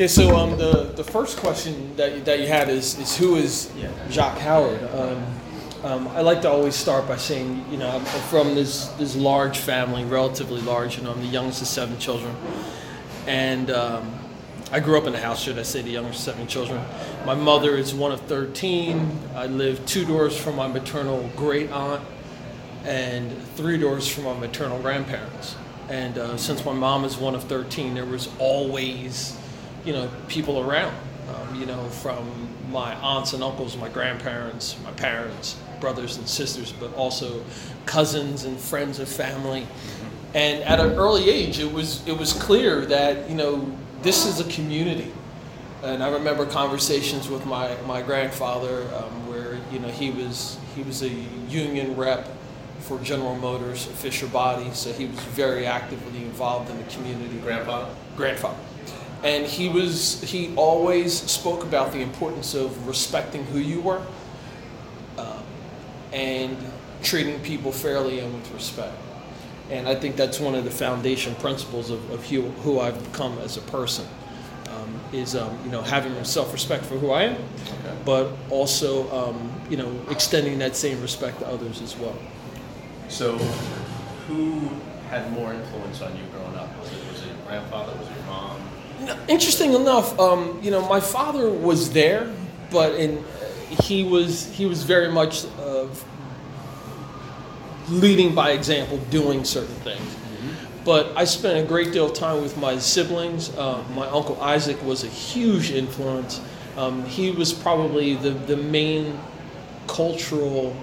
Yeah, so um, the, the first question that you, that you had is, is who is Jacques Howard? Um, um, I like to always start by saying, you know, I'm from this, this large family, relatively large, you know, I'm the youngest of seven children. And um, I grew up in a house, should I say, the youngest of seven children. My mother is one of 13. I live two doors from my maternal great aunt and three doors from my maternal grandparents. And uh, since my mom is one of 13, there was always, you know, people around, um, you know, from my aunts and uncles, my grandparents, my parents, brothers and sisters, but also cousins and friends of family. And at an early age, it was, it was clear that, you know, this is a community. And I remember conversations with my, my grandfather um, where, you know, he was, he was a union rep for General Motors, Fisher Body, so he was very actively involved in the community. Grandfather? Grandfather. And he was he always spoke about the importance of respecting who you were um, and treating people fairly and with respect. And I think that's one of the foundation principles of, of who, who I've become as a person. Um, is um, you know having self-respect for who I am, Okay. but also um, you know extending that same respect to others as well. So, who had more influence on you growing up? Was it, was it your grandfather? Was it your mom? No, Interesting enough, um, you know, my father was there, but in he was he was very much of leading by example, doing certain things. But I spent a great deal of time with my siblings. Uh, my uncle Isaac was a huge influence. Um, he was probably the, the main cultural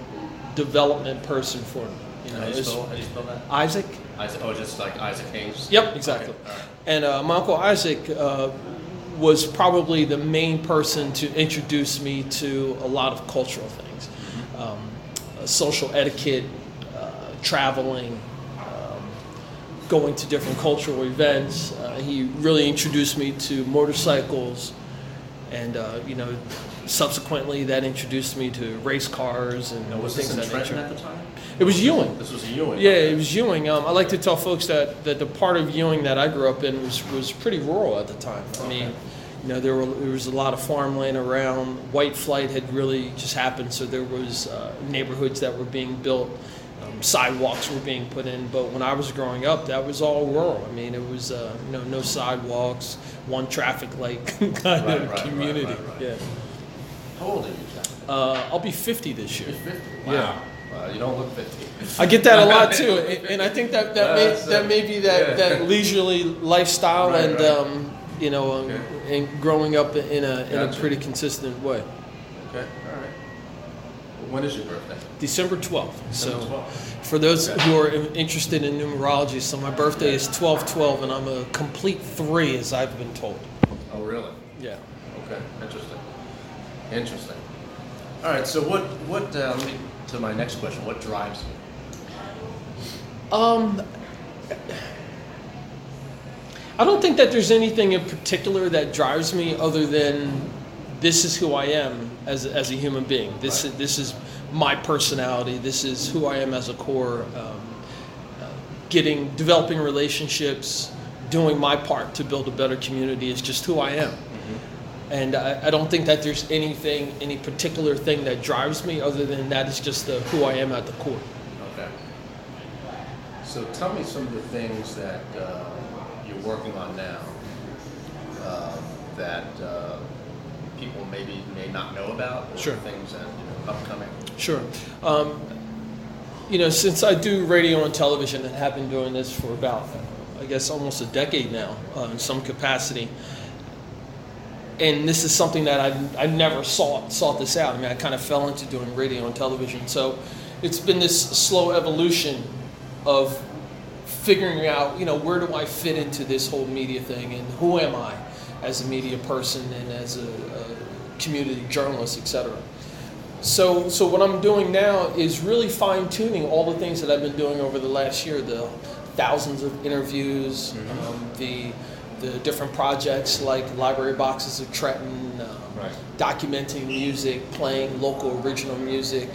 development person for me. You know, How do you spell, how do you spell that? Isaac. Isaac, oh, just like Isaac Hayes? Yep, exactly. Okay, right. And uh, my uncle Isaac uh, was probably the main person to introduce me to a lot of cultural things, um, uh, social etiquette, uh, traveling, um, going to different cultural events. Uh, he really introduced me to motorcycles, and uh, you know, subsequently that introduced me to race cars and Now, was things this in that Trenton nature. at the time? It was Ewing. This was Ewing? Yeah, it was Ewing. Um, I like to tell folks that, that the part of Ewing that I grew up in was, was pretty rural at the time. I mean, you know, there, were, there was a lot of farmland around. White flight had really just happened, so there was uh, neighborhoods that were being built, um, sidewalks were being put in. But when I was growing up, that was all rural. I mean, it was uh, you know no sidewalks, one traffic light kind Right, of right, community. right. Yeah. How old are you, Jack? Uh, I'll be 50 this year. You're 50? Yeah. Wow. Wow, you don't look 50. I get that a lot too, and and I think that that may, That's, that may be that, yeah. that leisurely lifestyle Right, and right. um, you know um, Okay. and growing up in a in a pretty consistent way. Okay, all right. When is your birthday? December twelfth. So December 12th. for those Okay. who are interested in numerology, so my birthday is twelve twelve, and I'm a complete three, as I've been told. Oh, really? Yeah. Okay, interesting. Interesting. All right, so what, what, uh, let me, to my next question, what drives you? Um, I don't think that there's anything in particular that drives me other than this is who I am as, as a human being. This, Right. is, this is my personality. This is who I am as a core. Um, uh, getting, developing relationships, doing my part to build a better community is just who I am. And I, I don't think that there's anything, any particular thing that drives me other than that is just the, who I am at the core. Okay. So tell me some of the things that uh, you're working on now um, that uh, people maybe may not know about, or Sure. things that you know, upcoming. Sure. Um, you know, since I do radio and television and have been doing this for about, I guess, almost a decade now uh, in some capacity, and this is something that I, I never sought, sought this out. I mean, I kind of fell into doing radio and television. So it's been this slow evolution of figuring out, you know, where do I fit into this whole media thing and who am I as a media person and as a, a community journalist, et cetera. So, so what I'm doing now is really fine tuning all the things that I've been doing over the last year. The thousands of interviews, um, the the different projects like Library Boxes of Trenton, um, Right. documenting music, playing local original music,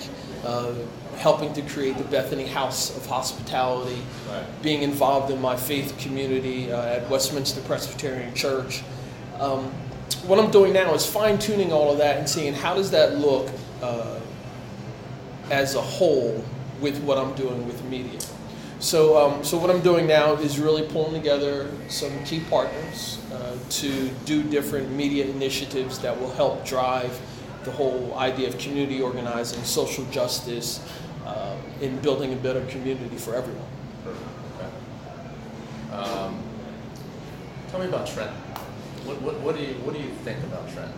uh, helping to create the Bethany House of Hospitality, Right. being involved in my faith community uh, at Westminster Presbyterian Church, Um, what I'm doing now is fine tuning all of that and seeing how does that look uh, as a whole with what I'm doing with media. So, um, so what I'm doing now is really pulling together some key partners uh, to do different media initiatives that will help drive the whole idea of community organizing, social justice, uh, in building a better community for everyone. Okay. Um, tell me about Trent. What, what, what, do you, what do you think about Trent?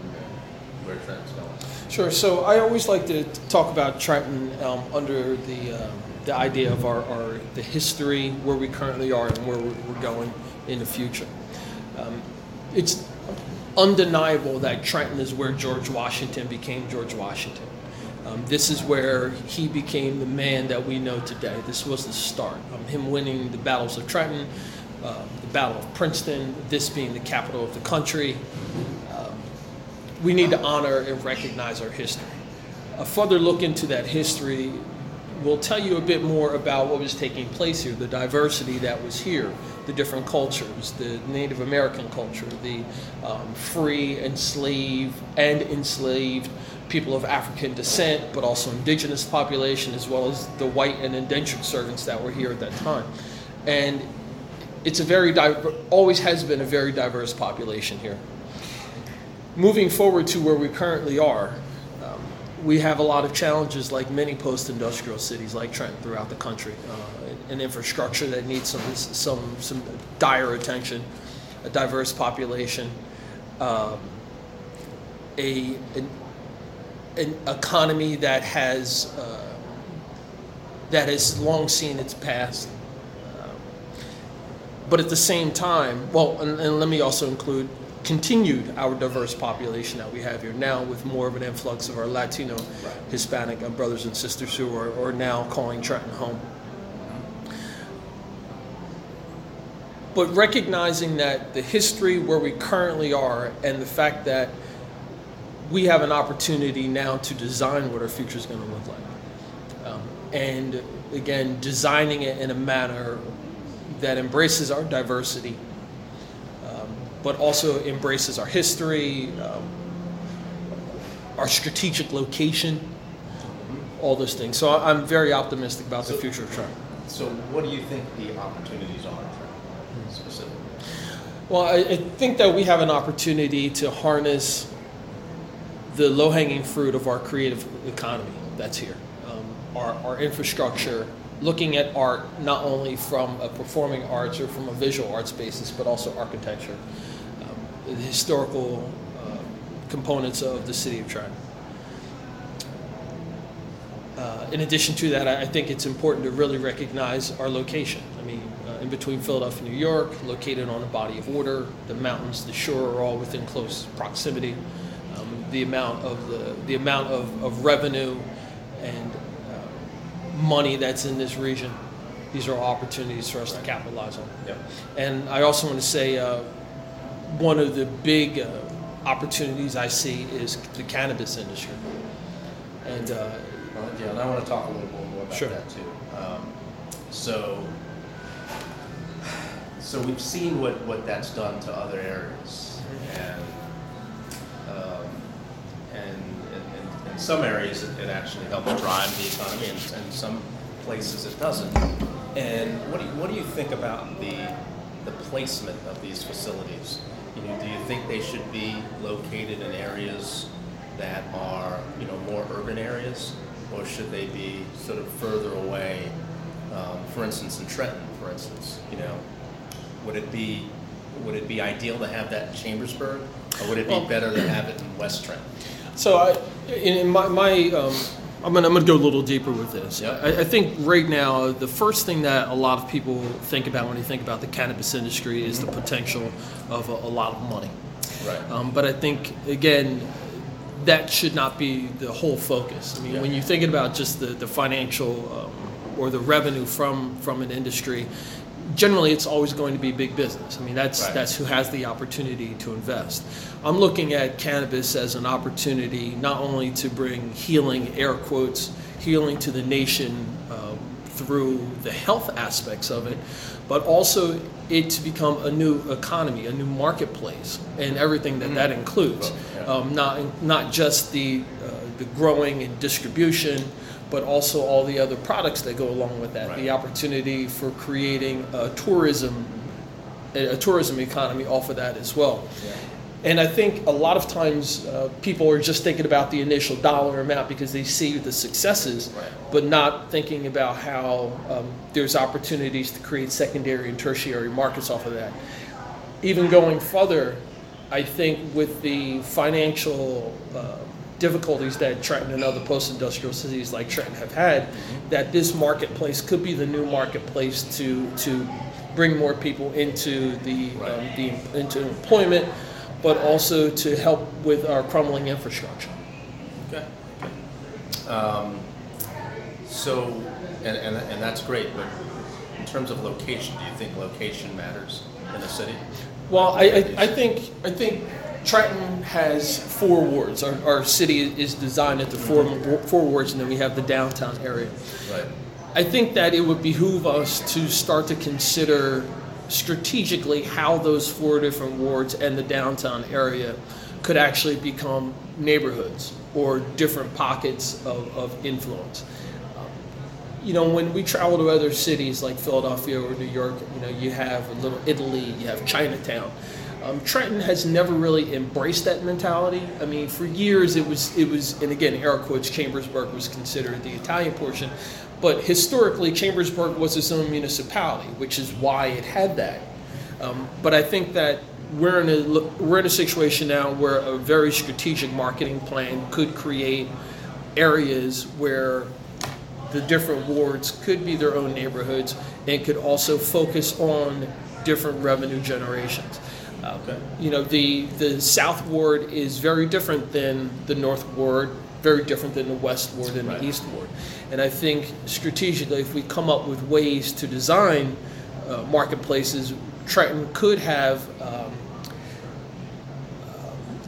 Where Trent's going? Sure. So I always like to talk about Trenton um, under the um, the idea of our, our the history, where we currently are, and where we're going in the future. Um, it's undeniable that Trenton is where George Washington became George Washington. Um, this is where he became the man that we know today. This was the start. Um, him winning the battles of Trenton, uh, the Battle of Princeton, this being the capital of the country. Um, we need to honor and recognize our history. A further look into that history will tell you a bit more about what was taking place here, the diversity that was here, the different cultures, the Native American culture, the um, free, enslaved, and enslaved people of African descent, but also indigenous population, as well as the white and indentured servants that were here at that time. And it's a very, always has been a very diverse population here. Moving forward to where we currently are, we have a lot of challenges like many post-industrial cities like Trenton throughout the country. Uh, an infrastructure that needs some, some, some dire attention, a diverse population, um, a, an an economy that has uh, that has long seen its past. Um, but at the same time, well, and, and, let me also include continued our diverse population that we have here now with more of an influx of our Latino, right. Hispanic brothers and sisters who are, are now calling Trenton home. But recognizing that the history where we currently are and the fact that we have an opportunity now to design what our future is going to look like. Um, and again, designing it in a manner that embraces our diversity, but also embraces our history, um, our strategic location, all those things. So I'm very optimistic about so, the future of Trenton. So, what do you think the opportunities are for specifically? Well, I, I think that we have an opportunity to harness the low hanging fruit of our creative economy that's here. Um, our, our infrastructure, looking at art not only from a performing arts or from a visual arts basis, but also architecture, the historical uh, components of the city of Trenton. Uh, in addition to that, I think it's important to really recognize our location. I mean, uh, in between Philadelphia and New York, located on a body of water, the mountains, the shore are all within close proximity the amount of the, the amount of, of revenue and uh, money that's in this region. These are opportunities for us to capitalize on. Yep. And I also want to say uh, one of the big uh, opportunities I see is the cannabis industry. And uh, well, yeah, and I want to talk a little bit more about sure. that too. Um, so, so we've seen what, what that's done to other areas, and in some areas it, it actually helps drive the economy, and, and some places it doesn't. And what do you, what do you think about the the placement of these facilities? You know, do you think they should be located in areas that are you know more urban areas, or should they be sort of further away? Um, for instance, in Trenton, for instance, you know, would it be would it be ideal to have that in Chambersburg, or would it be well, better to have it in West Trenton? So I, in my, my um, I'm gonna, I'm gonna go a little deeper with this. Yep. I, I, think right now the first thing that a lot of people think about when they think about the cannabis industry is the potential of a, a lot of money. Right. Um, but I think again, that should not be the whole focus. I mean, yeah. when you're thinking about just the the financial um, or the revenue from from an industry, generally it's always going to be big business. I mean, that's right. that's who has the opportunity to invest. I'm looking at cannabis as an opportunity not only to bring healing, air quotes, healing to the nation uh, through the health aspects of it, but also it to become a new economy, a new marketplace, and everything that that includes. Yeah. Um, not not just the uh, the growing and distribution, but also all the other products that go along with that. The opportunity for creating a tourism a, tourism economy off of that as well. And I think a lot of times uh, people are just thinking about the initial dollar amount because they see the successes, Right. but not thinking about how um, there's opportunities to create secondary and tertiary markets off of that. Even going further, I think with the financial uh, difficulties that Trenton and other post-industrial cities like Trenton have had, that this marketplace could be the new marketplace to to bring more people into the, um, the into employment, but also to help with our crumbling infrastructure. Okay. Um, so, and, and, and that's great, but in terms of location, do you think location matters in a city? Well, I, I, I think I think Trenton has four wards. Our, our city is designed into four four wards, and then we have the downtown area. Right. I think that it would behoove us to start to consider strategically how those four different wards and the downtown area could actually become neighborhoods or different pockets of, of influence. Um, You know, when we travel to other cities like Philadelphia or New York, you know, you have a little Italy, you have Chinatown. Um, Trenton has never really embraced that mentality. I mean, for years it was, it was, and again, air quotes, Chambersburg was considered the Italian portion, but historically, Chambersburg was its own municipality, which is why it had that. Um, but I think that we're in a we're in a situation now where a very strategic marketing plan could create areas where the different wards could be their own neighborhoods and could also focus on different revenue generations. Okay. You know, the the South Ward is very different than the North Ward, very different than the West Ward and Right. the East Ward. And I think strategically, if we come up with ways to design uh, marketplaces, Trenton could have um,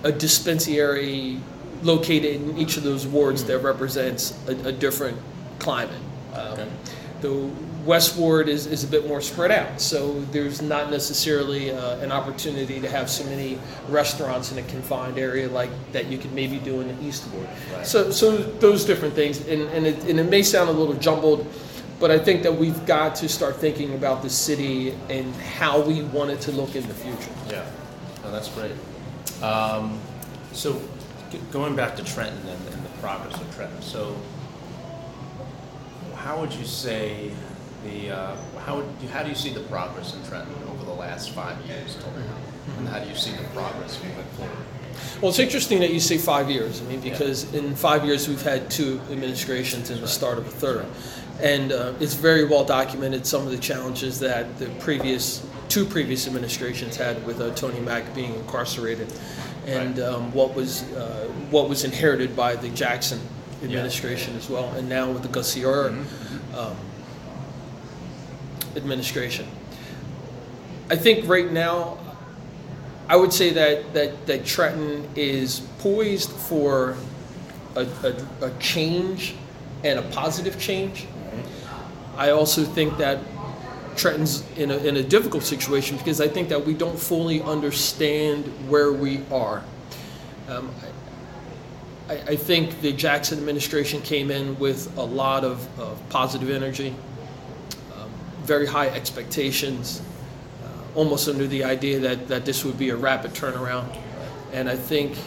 a dispensary located in each of those wards that represents a, a different climate. Um, Okay. The West Ward is, is a bit more spread out, so there's not necessarily uh, an opportunity to have so many restaurants in a confined area like that you could maybe do in the East Ward. Right. So, so those different things, and, and, it, and it may sound a little jumbled, but I think that we've got to start thinking about the city and how we want it to look in the future. Yeah, no, that's great. Um, so, g- going back to Trenton and, and the progress of Trenton, so how would you say the, uh, how how do you see the progress in Trenton over the last five years till now? And how do you see the progress moving forward? Well, it's interesting that you say five years. I mean, Yeah. because in five years we've had two administrations and the start of a third. And uh, it's very well documented some of the challenges that the previous, two previous administrations had with uh, Tony Mack being incarcerated and Right. um, what was, uh, what was inherited by the Jackson administration as well, and now with the Gusciora um, administration. I think right now, I would say that, that, that Trenton is poised for a, a, a change and a positive change. I also think that Trenton's in a, in a difficult situation because I think that we don't fully understand where we are. Um, I, I think the Jackson administration came in with a lot of, of positive energy, very high expectations, uh, almost under the idea that, that this would be a rapid turnaround. And I think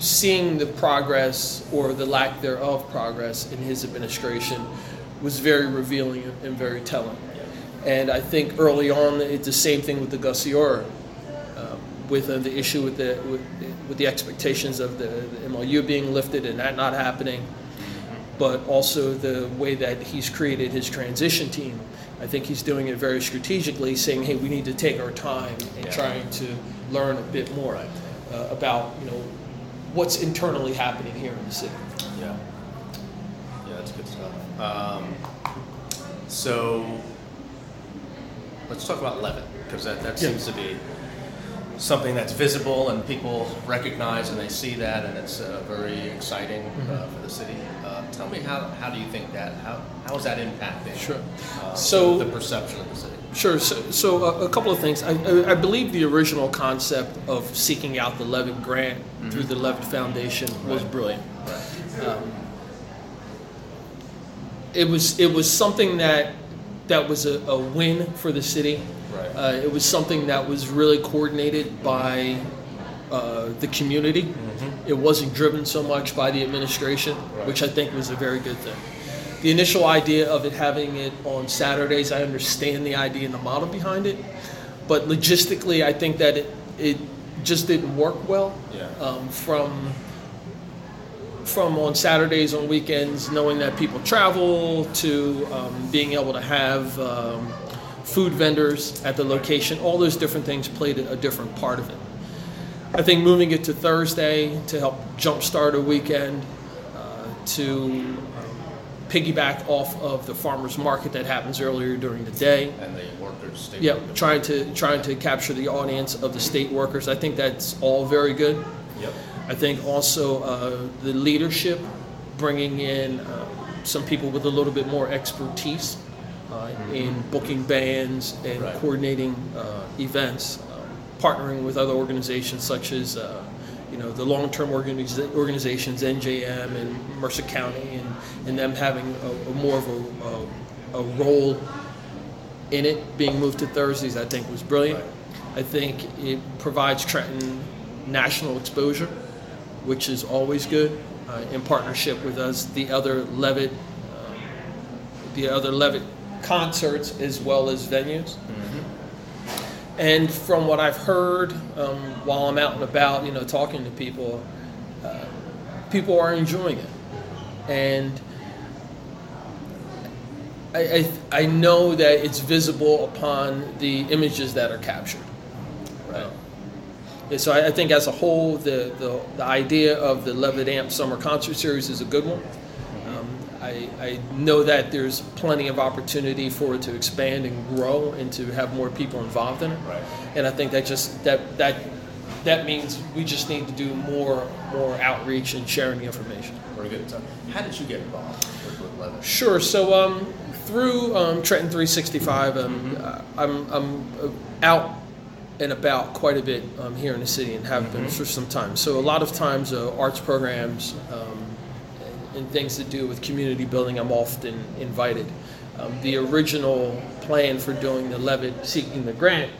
seeing the progress or the lack thereof progress in his administration was very revealing and very telling. And I think early on, it's the same thing with the Gusciora, um, with uh, the issue with the with, with the expectations of the, the MOU being lifted and that not happening, but also the way that he's created his transition team. I think he's doing it very strategically, saying, "Hey, we need to take our time and Yeah. trying to learn a bit more uh, about you know what's internally happening here in the city." Yeah. Yeah, that's good stuff. Um, so let's talk about Levitt because that, that Yeah. seems to be something that's visible and people recognize and they see that and it's uh, very exciting uh, Mm-hmm. for the city. Uh, tell me how, how do you think that how, how is that impacting Sure. uh, So- the perception of the city? Sure. So, so a, a couple of things. I, I, I believe the original concept of seeking out the Levitt grant through the Levitt Foundation was Right. brilliant. Right. Um, it was it was something that that was a, a win for the city. Right. Uh, it was something that was really coordinated by uh, the community. It wasn't driven so much by the administration, Right. which I think was a very good thing. The initial idea of it having it on Saturdays, I understand the idea and the model behind it, but logistically, I think that it, it just didn't work well. Yeah. Um, from from on Saturdays, on weekends, knowing that people travel, to um, being able to have um, food vendors at the location, all those different things played a, different part of it. I think moving it to Thursday to help jumpstart a weekend, uh, to um, piggyback off of the farmers market that happens earlier during the day. And the workers, state Yeah, workers. trying to trying to capture the audience of the state workers. I think that's all very good. Yep. I think also uh, the leadership, bringing in uh, some people with a little bit more expertise uh, in booking bands and Right. coordinating uh, events, um, partnering with other organizations such as, uh, you know, the long-term organiza- organizations, NJM and Mercer County, and, and them having a, a more of a, a, a role in it being moved to Thursdays, I think was brilliant. Right. I think it provides Trenton national exposure, which is always good. Uh, in partnership with us, the other Levitt, um, the other Levitt concerts as well as venues. And from what I've heard um, while I'm out and about, you know, talking to people, uh, people are enjoying it, and I, I, I know that it's visible upon the images that are captured. Right. Yeah, so I, I think as a whole, the, the, the idea of the Levitt Amp Summer Concert Series is a good one. I, I know that there's plenty of opportunity for it to expand and grow and to have more people involved in it. Right. And I think that just that that that means we just need to do more more outreach and sharing the information. Very good. So how did you get involved with, with Levitt? Sure. So um, through um, Trenton 365, um, uh, I'm, I'm uh, out and about quite a bit um, here in the city and have been for some time. So a lot of times, uh, arts programs um, and, things to do with community building, I'm often invited. Um, the original plan for doing the Levitt seeking the grant,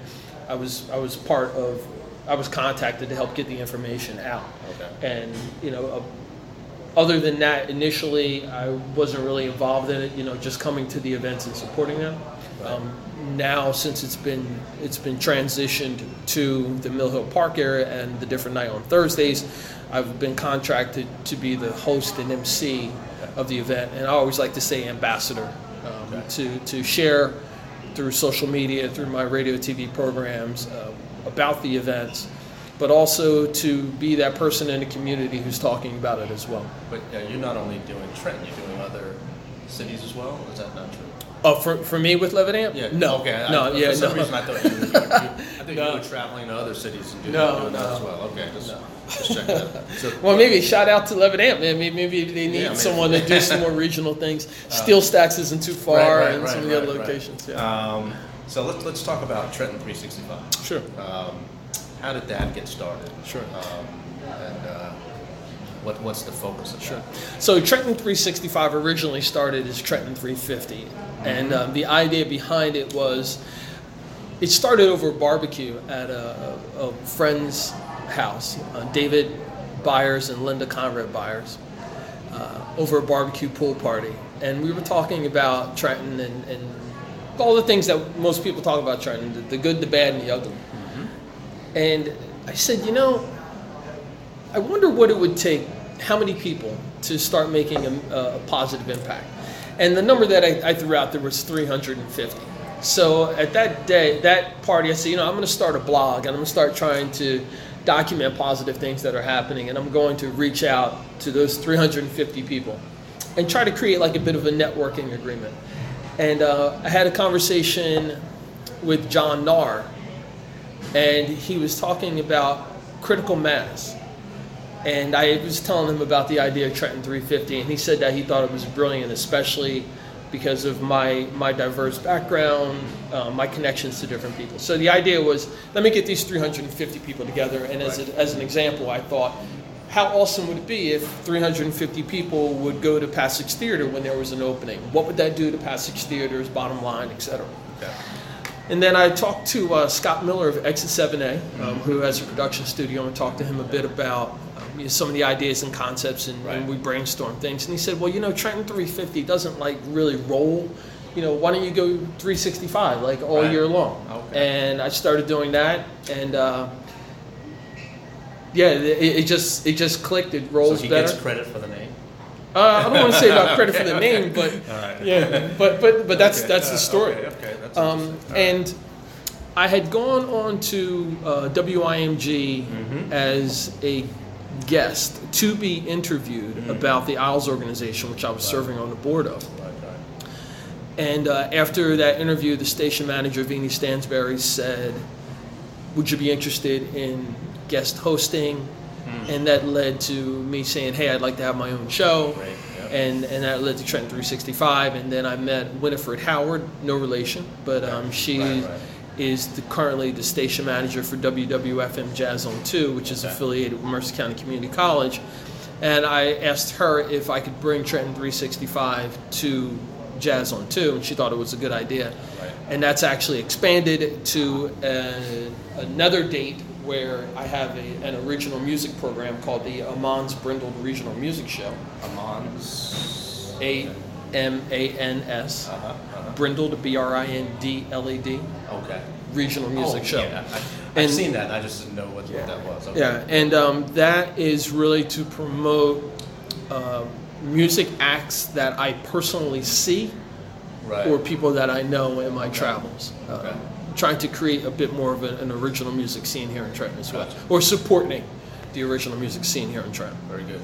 I was I was part of. I was contacted to help get the information out. Okay. And you know, uh, other than that, initially I wasn't really involved in it. You know, just coming to the events and supporting them. Um, now, since it's been it's been transitioned to the Mill Hill Park area and the different night on Thursdays, I've been contracted to be the host and MC of the event, and I always like to say ambassador um, Okay. to to share through social media, through my radio, TV programs uh, about the events, but also to be that person in the community who's talking about it as well. But uh, you're not only doing Trenton, you're doing other cities as well. Is that not true? Oh, for, for me with Levitt Amp? Yeah. No. Okay. I- no. for yeah. some no. reason, I thought you, you, you, I think No. you were traveling to other cities and doing, No, doing that as well. Okay. Just, No. just check that. So, Well, maybe shout out to Levitt Amp. man. Maybe, maybe they need Yeah, someone to do some more regional things. Steel Stacks isn't too far, Right, right, and some right, of the other locations. Yeah. Um, so let's let's talk about Trenton 365. Sure. Um, how did that get started? Sure. Um, and uh, what what's the focus of Sure. that? So Trenton 365 originally started as Trenton 350, and um, the idea behind it was it started over a barbecue at a, a, a friend's house, uh, David Byers and Linda Conrad Byers, uh, over a barbecue pool party, and we were talking about Trenton and, and all the things that most people talk about Trenton, the, the good, the bad, and the ugly. And I said, you know, I wonder what it would take, how many people to start making a, a positive impact. And the number that I, I threw out there was 350. So at that day, that party, I said, you know, I'm going to start a blog and I'm going to start trying to document positive things that are happening. And I'm going to reach out to those 350 people and try to create like a bit of a networking agreement. And uh, I had a conversation with John Narr, and he was talking about critical mass. And I was telling him about the idea of Trenton 350, and he said that he thought it was brilliant, especially because of my my diverse background, uh, my connections to different people. So the idea was, let me get these 350 people together, and as, a, as an example, I thought, how awesome would it be if 350 people would go to Passage Theater when there was an opening? What would that do to Passage Theater's bottom line, et cetera? Okay. And then I talked to uh, Scott Miller of Exit 7A, um, who has a production studio, and talked to him a bit about you know, some of the ideas and concepts, and, and we brainstorm things. And he said, "Well, you know, Trenton 350 doesn't like really roll. You know, why don't you go 365 like all Right. year long?" Okay. And I started doing that, and uh, yeah, it, it just it just clicked. It So rolls he better. gets credit for the name? Uh, I don't want to say about credit for the name, but right. yeah, but but but that's Okay, that's the uh, story. Okay, okay, that's Um, right. and I had gone on to uh, WIMG Mhm. as a guest to be interviewed Mhm. about the Isles organization, which I was serving on the board of. Right, right. And uh, after that interview, the station manager, Vinnie Stansberry, said, Would you be interested in guest hosting? And that led to me saying, Hey, I'd like to have my own show. Yeah. And, and that led to Trent 365. And then I met Winifred Howard, no relation, but um, she Right, right. Is the, currently the station manager for WWFM JazzOn2, which is Okay. affiliated with Mercer County Community College. And I asked her if I could bring Trenton 365 to JazzOn2, and she thought it was a good idea. Right. And that's actually expanded to a, another date where I have a, an original music program called the Amans Brindled Regional Music Show. Amans. A M A N S. Uh-huh, uh-huh. Brindled, B R I N D L E D. Okay. Regional music oh, show. Yeah, I, I've And- seen that. I just didn't know what, what that was. Okay. Yeah, and um, that is really to promote uh, music acts that I personally see Right. or people that I know in my travels. Uh, Okay. Trying to create a bit more of a, an original music scene here in Trenton as well, Gotcha. or supporting the original music scene here in Trenton. Very good.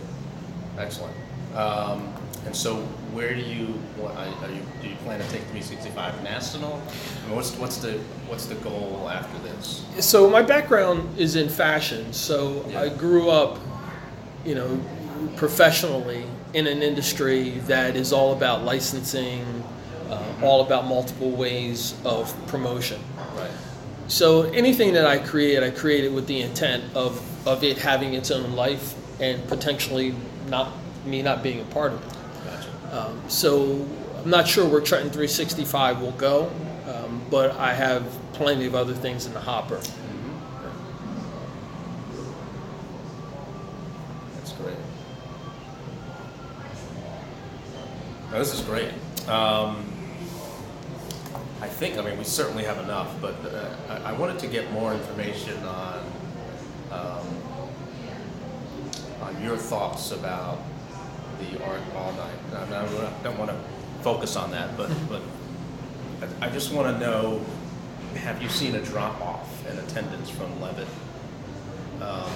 Excellent. Um, and so, where do you, what, are are you, do you plan to take 365 national? I mean, what's, what's the, what's the goal after this? So my background is in fashion. So Yeah. I grew up, you know, professionally in an industry that is all about licensing, uh, all about multiple ways of promotion. Right. So anything that I create, I create it with the intent of, of it having its own life and potentially not me not being a part of it. Um, so I'm not sure where Trenton 365 will go, um, but I have plenty of other things in the hopper. That's great. Now, this is great. Um, I think, I mean, we certainly have enough, but uh, I, I wanted to get more information on um, on your thoughts about the art all night. I, mean, I don't want to focus on that, but but I- just want to know: Have you seen a drop off in attendance from Levitt? Um,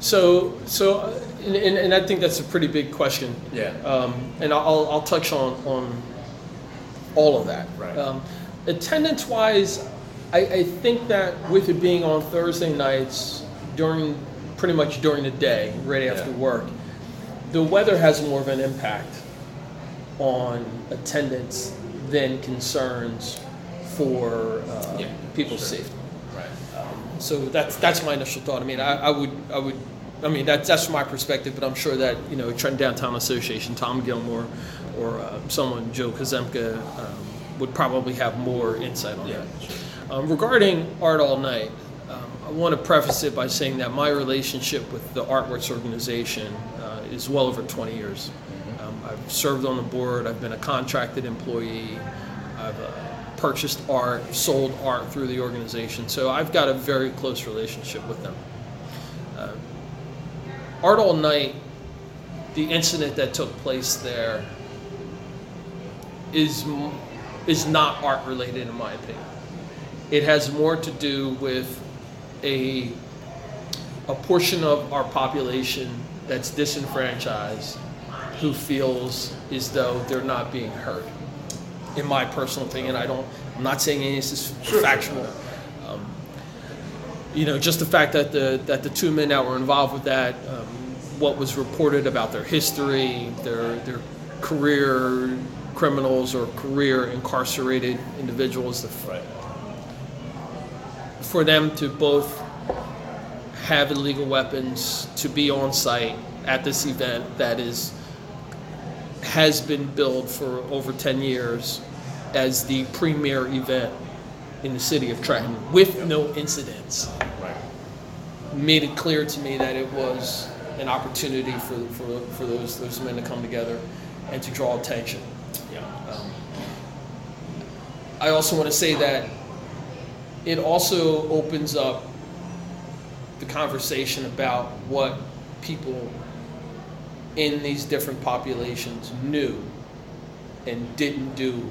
So, so, uh, and, and, and I think that's a pretty big question. Yeah. Um, and I'll, I'll touch on, on all of that. Right. Um, attendance wise, I, I think that with it being on Thursday nights during, pretty much during the day, right after Yeah. work, the weather has more of an impact on attendance than concerns for uh, Yeah, people's sure. safety. right. So that's that's my initial thought. I mean, I, I would I would I mean that's that's from my perspective, but I'm sure that you know Trent Downtown Association, Tom Gilmore, or uh, someone Joe Kazemka um, would probably have more insight on Yeah, that. sure. Um, regarding Art All Night, um, want to preface it by saying that my relationship with the Artworks organization uh, is well over 20 years. Um, I've served on the board. I've been a contracted employee. I've uh, purchased art, sold art through the organization. So I've got a very close relationship with them. Uh, art All Night, the incident that took place there, is is not art related in my opinion. It has more to do with a a portion of our population that's disenfranchised who feels as though they're not being heard. In my personal opinion, I don't. I'm not saying any of this is factual. you know, just the fact that the that the two men that were involved with that, um, what was reported about their history, their their career criminals or career incarcerated individuals, the, Right. For them to both have illegal weapons, to be on site at this event that is has been billed for over 10 years as the premier event in the city of Trenton with no incidents Right. made it clear to me that it was an opportunity for, for, for those, those men to come together and to draw attention. Yeah. Um, I also want to say that it also opens up the conversation about what people in these different populations knew and didn't do,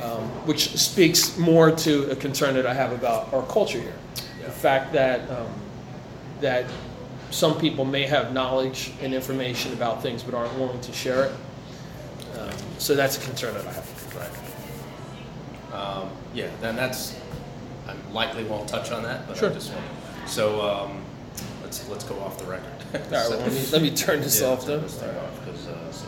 um, which speaks more to a concern that I have about our culture here. Yeah. The fact that um, that some people may have knowledge and information about things but aren't willing to share it. Um, so that's a concern that I have. Um, yeah, then that's, I likely won't touch on that, but I Sure. just want, so, um, let's, let's go off the record. All right, well, let me, let me turn this Yeah, off though. this thing uh, so